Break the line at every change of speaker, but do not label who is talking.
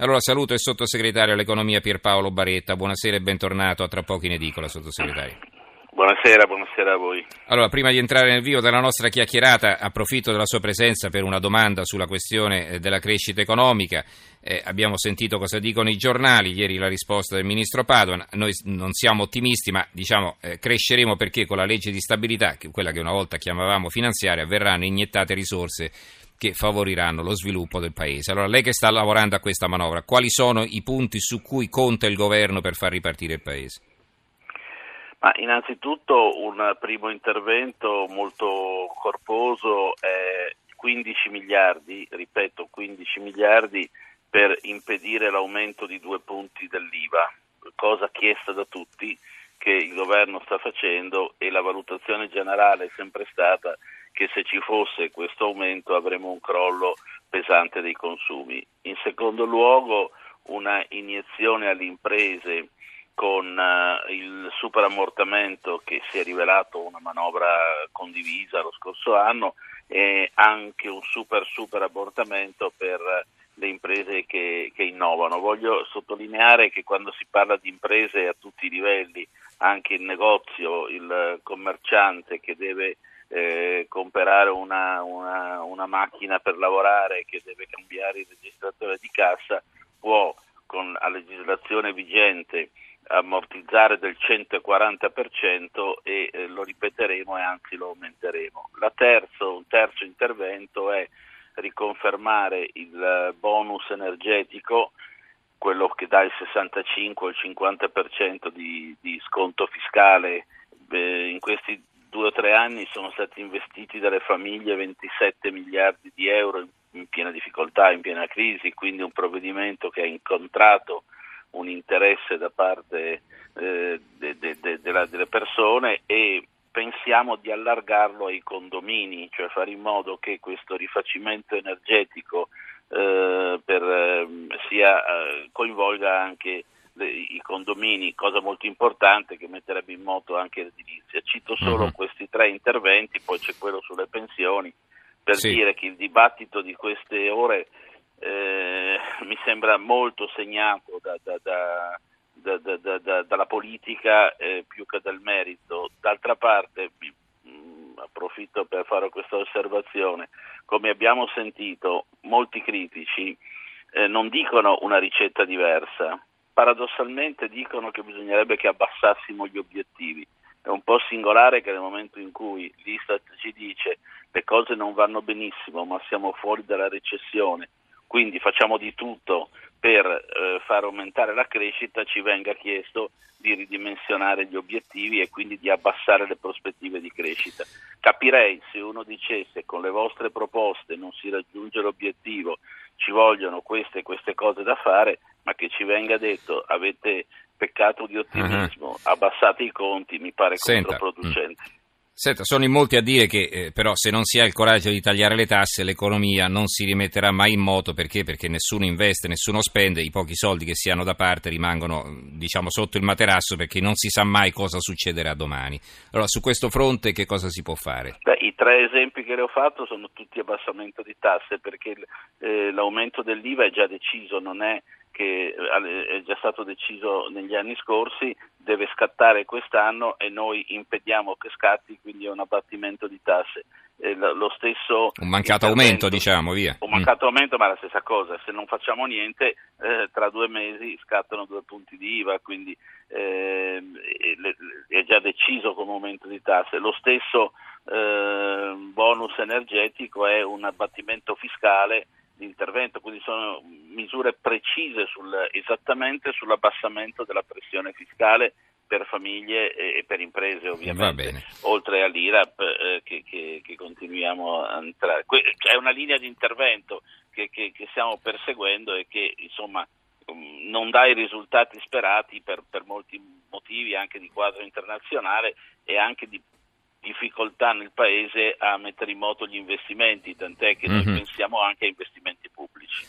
Allora saluto il sottosegretario all'economia Pierpaolo Baretta. Buonasera e bentornato a Tra pochi in edicola, sottosegretario.
Buonasera, buonasera a voi.
Allora, prima di entrare nel vivo della nostra chiacchierata, approfitto della sua presenza per una domanda sulla questione eh, della crescita economica. Eh, abbiamo sentito cosa dicono i giornali, ieri la risposta del ministro Padoan. Noi non siamo ottimisti, ma diciamo eh, cresceremo perché con la legge di stabilità, quella che una volta chiamavamo finanziaria, verranno iniettate risorse che favoriranno lo sviluppo del Paese. Allora, lei che sta lavorando a questa manovra, quali sono i punti su cui conta il governo per far ripartire il Paese?
Ma innanzitutto un primo intervento molto corposo è 15 miliardi, ripeto 15 miliardi per impedire l'aumento di due punti dell'IVA, cosa chiesta da tutti che il governo sta facendo e la valutazione generale è sempre stata che se ci fosse questo aumento avremo un crollo pesante dei consumi. In secondo luogo una iniezione alle imprese con uh, il superammortamento che si è rivelato una manovra condivisa lo scorso anno e anche un super super ammortamento per le imprese che, che, innovano. Voglio sottolineare che quando si parla di imprese a tutti i livelli, anche il negozio, il commerciante che deve eh, comprare una, una, una, macchina per lavorare, che deve cambiare il registratore di cassa, può con la legislazione vigente ammortizzare del 140% e eh, lo ripeteremo e anzi lo aumenteremo. Terzo, un terzo intervento è riconfermare il bonus energetico, quello che dà il 65 o il 50% di, di sconto fiscale. Eh, in questi due o tre anni sono stati investiti dalle famiglie 27 miliardi di euro in piena difficoltà, in piena crisi, quindi un provvedimento che ha incontrato un interesse da parte eh, de, de, de, delle persone e pensiamo di allargarlo ai condomini, cioè fare in modo che questo rifacimento energetico eh, per, eh, sia, eh, coinvolga anche i condomini, cosa molto importante che metterebbe in moto anche l'edilizia. Cito solo uh-huh. questi tre interventi, poi c'è quello sulle pensioni, per sì. dire che il dibattito di queste ore eh, mi sembra molto segnato da, da, da, dalla politica eh, più che dal merito. D'altra parte, mh, mm, approfitto per fare questa osservazione, come abbiamo sentito, molti critici eh, non dicono una ricetta diversa, paradossalmente dicono che bisognerebbe che abbassassimo gli obiettivi. È un po' singolare che nel momento in cui l'Istat ci dice le cose non vanno benissimo ma siamo fuori dalla recessione, quindi facciamo di tutto per eh, far aumentare la crescita, ci venga chiesto di ridimensionare gli obiettivi e quindi di abbassare le prospettive di crescita. Capirei se uno dicesse con le vostre proposte non si raggiunge l'obiettivo, ci vogliono queste e queste cose da fare, ma che ci venga detto avete peccato di ottimismo, uh-huh. abbassate i conti, mi pare Senta, controproducente. Mm.
Senta, sono in molti a dire che eh, però se non si ha il coraggio di tagliare le tasse l'economia non si rimetterà mai in moto perché? Perché nessuno investe, nessuno spende, i pochi soldi che si hanno da parte rimangono diciamo sotto il materasso perché non si sa mai cosa succederà domani. Allora su questo fronte che cosa si può fare?
Beh, I tre esempi che le ho fatto sono tutti abbassamento di tasse perché eh, l'aumento dell'IVA è già deciso, non è che eh, è già stato deciso negli anni scorsi, deve scattare quest'anno e noi impediamo che scatti, quindi è un abbattimento di tasse. Eh, lo stesso
un mancato aumento, diciamo, via.
Un mancato mm. aumento, ma è la stessa cosa. Se non facciamo niente, eh, tra due mesi scattano due punti di IVA, quindi eh, è già deciso come aumento di tasse. Lo stesso eh, bonus energetico è un abbattimento fiscale di intervento, quindi sono misure precise sul, esattamente sull'abbassamento della pressione fiscale per famiglie e per imprese ovviamente, oltre all'IRAP eh, che, che, che, continuiamo a entrare. Que- è una linea di intervento che, che, stiamo perseguendo e che insomma mm, non dà i risultati sperati per, per molti motivi anche di quadro internazionale e anche di difficoltà nel Paese a mettere in moto gli investimenti, tant'è che mm-hmm. noi mhm. pensiamo anche a investimenti pubblici.